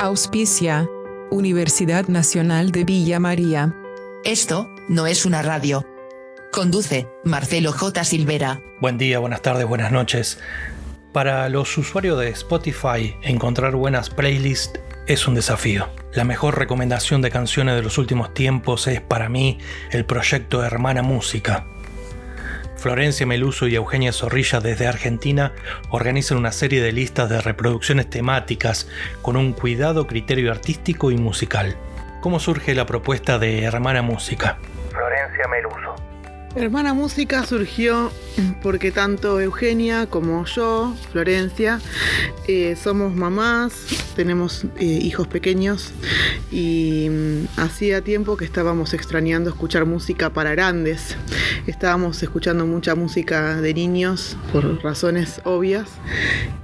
Auspicia. Universidad Nacional de Villa María. Esto no es una radio. Conduce Marcelo J. Silvera. Buen día, buenas tardes, buenas noches. Para los usuarios de Spotify, encontrar buenas playlists es un desafío. La mejor recomendación de canciones de los últimos tiempos es para mí el proyecto Hermana Música. Florencia Meluso y Eugenia Zorrilla desde Argentina organizan una serie de listas de reproducciones temáticas con un cuidado criterio artístico y musical. ¿Cómo surge la propuesta de Hermana Música? Florencia Meluso. Hermana Música surgió porque tanto Eugenia como yo, Florencia, eh, somos mamás, tenemos eh, hijos pequeños y mm, hacía tiempo que estábamos extrañando escuchar música para grandes. Estábamos escuchando mucha música de niños por razones obvias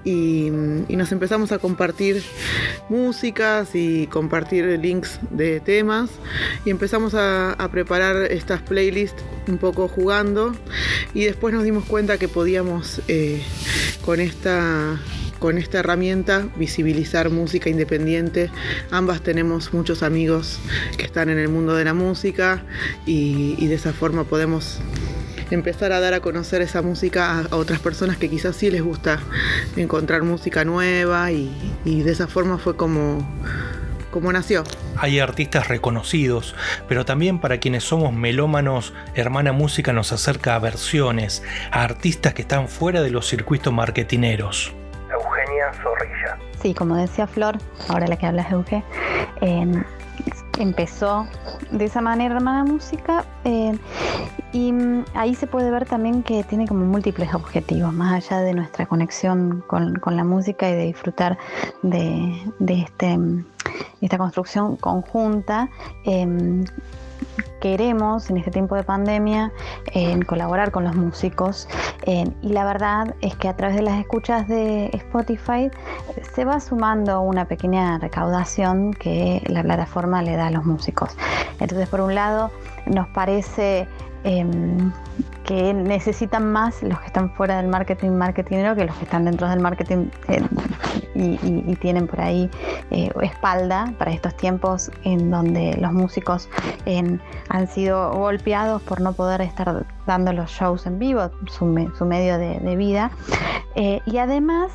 y, mm, nos empezamos a compartir músicas y compartir links de temas y empezamos a, a preparar estas playlists un poco jugando y después nos dimos cuenta que podíamos eh, con esta con esta herramienta visibilizar música independiente. Ambas tenemos muchos amigos que están en el mundo de la música y, de esa forma podemos empezar a dar a conocer esa música a, otras personas que quizás sí les gusta encontrar música nueva y, y de esa forma fue como, como nació. Hay artistas reconocidos, pero también para quienes somos melómanos, Hermana Música nos acerca a versiones, a artistas que están fuera de los circuitos marketineros. Zorrilla. Sí, como decía Flor, ahora la que habla es Euge, eh, empezó de esa manera Hermana Música eh, y ahí se puede ver también que tiene como múltiples objetivos, más allá de nuestra conexión con, con la música y de disfrutar de, de este, esta construcción conjunta. Queremos en este tiempo de pandemia en colaborar con los músicos y la verdad es que a través de las escuchas de Spotify se va sumando una pequeña recaudación que la plataforma le da a los músicos. Entonces por un lado nos parece eh, que necesitan más los que están fuera del marketing marketingero que los que están dentro del marketing eh, y, y, y, tienen por ahí eh, espalda para estos tiempos en donde los músicos han sido golpeados por no poder estar dando los shows en vivo, su, me, su medio de, de vida. Eh, y además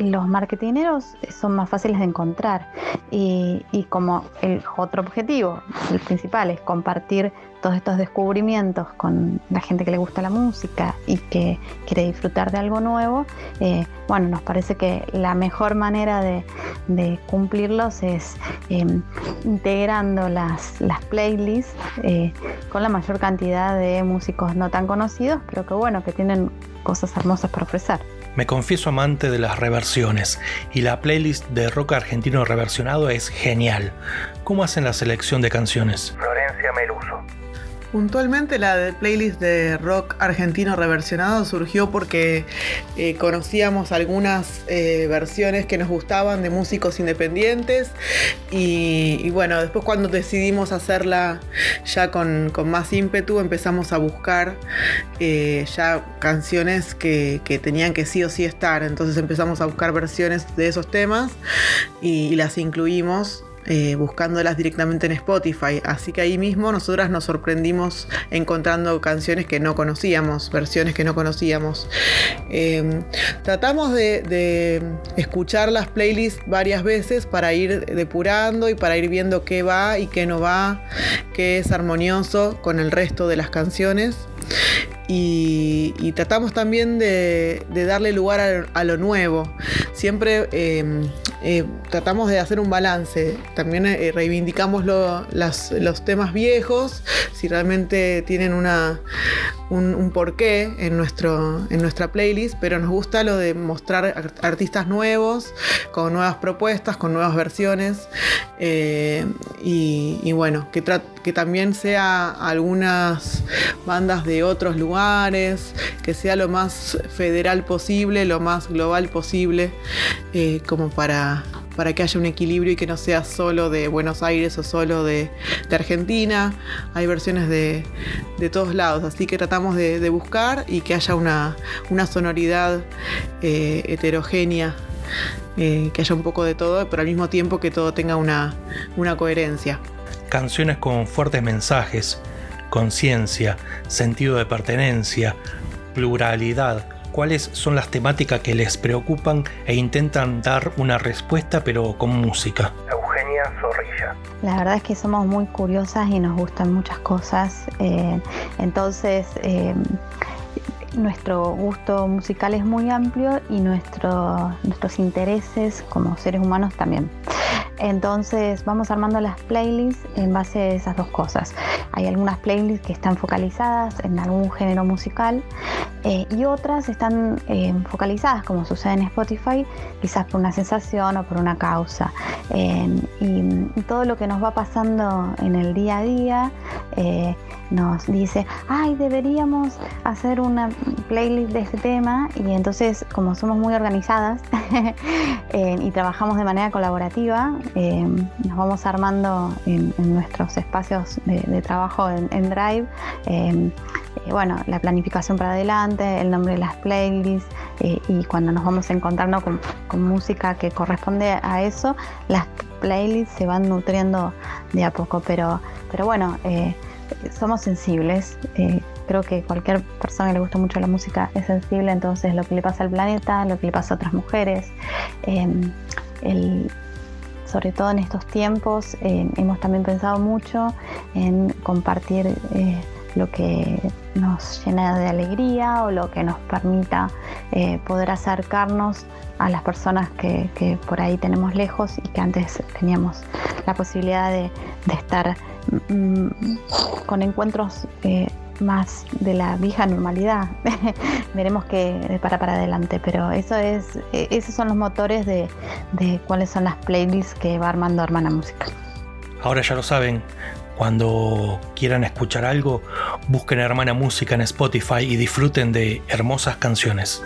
los marketineros son más fáciles de encontrar y, como el otro objetivo, el principal, es compartir todos estos descubrimientos con la gente que le gusta la música y que quiere disfrutar de algo nuevo, eh, bueno, nos parece que la mejor manera de, cumplirlos es eh, integrando las, las playlists eh, con la mayor cantidad de músicos no tan conocidos, pero que bueno, que tienen cosas hermosas para ofrecer. Me confieso amante de las reversiones y la playlist de rock argentino reversionado es genial. ¿Cómo hacen la selección de canciones? Florencia Meluso. Puntualmente la de playlist de rock argentino reversionado surgió porque eh, conocíamos algunas eh, versiones que nos gustaban de músicos independientes y, bueno, después cuando decidimos hacerla ya con, con más ímpetu empezamos a buscar eh, ya canciones que, que, tenían que sí o sí estar, entonces empezamos a buscar versiones de esos temas y las incluimos eh, buscándolas directamente en Spotify. Así que ahí mismo nosotras nos sorprendimos encontrando canciones que no conocíamos, versiones que no conocíamos. Eh, tratamos de, escuchar las playlists varias veces para ir depurando y para ir viendo qué va y qué no va, qué es armonioso con el resto de las canciones. Y, tratamos también de, darle lugar a, lo nuevo. Siempre eh, eh, tratamos de hacer un balance. También eh, reivindicamos lo, los temas viejos, si realmente tienen una, un, porqué en, nuestro, en nuestra playlist, pero nos gusta lo de mostrar artistas nuevos, con nuevas propuestas, con nuevas versiones. Y, y, bueno, que, que también sea algunas bandas de otros lugares que sea lo más federal posible, lo más global posible, eh, como para, para que haya un equilibrio y que no sea solo de Buenos Aires o solo de, Argentina. Hay versiones de, todos lados, así que tratamos de, buscar y que haya una, sonoridad eh, heterogénea eh, que haya un poco de todo, pero al mismo tiempo que todo tenga una, una coherencia. Canciones con fuertes mensajes, conciencia, sentido de pertenencia, pluralidad. ¿Cuáles son las temáticas que les preocupan e intentan dar una respuesta pero con música? Eugenia Zorrilla. La verdad es que somos muy curiosas y nos gustan muchas cosas. Eh, entonces, eh, nuestro gusto musical es muy amplio y nuestro, nuestros intereses como seres humanos también. Entonces vamos armando las playlists en base a esas dos cosas. Hay algunas playlists que están focalizadas en algún género musical eh, y otras están eh, focalizadas, como sucede en Spotify, quizás por una sensación o por una causa. y, todo lo que nos va pasando en el día a día eh, nos dice, ay, deberíamos hacer una playlist de este tema y entonces como somos muy organizadas y trabajamos de manera colaborativa, eh, nos vamos armando en, nuestros espacios de, trabajo en, Drive. Eh, eh, bueno, la planificación para adelante, el nombre de las playlists y cuando nos vamos encontrando con, con, música que corresponde a eso, las playlists se van nutriendo de a poco, pero, pero bueno, somos sensibles. creo que cualquier persona que le gusta mucho la música es sensible, entonces lo que le pasa al planeta, lo que le pasa a otras mujeres, el, sobre todo en estos tiempos, eh, hemos también pensado mucho en compartir eh, lo que nos llena de alegría o lo que nos permita eh, poder acercarnos a las personas que, por ahí tenemos lejos y que antes teníamos la posibilidad de, estar mm, con encuentros más de la vieja normalidad. Veremos qué para para adelante, pero eso es, e, esos son los motores de, de cuáles son las playlists que va armando Hermana Música. Ahora ya lo saben, cuando quieran escuchar algo, busquen Hermana Música en Spotify y disfruten de hermosas canciones.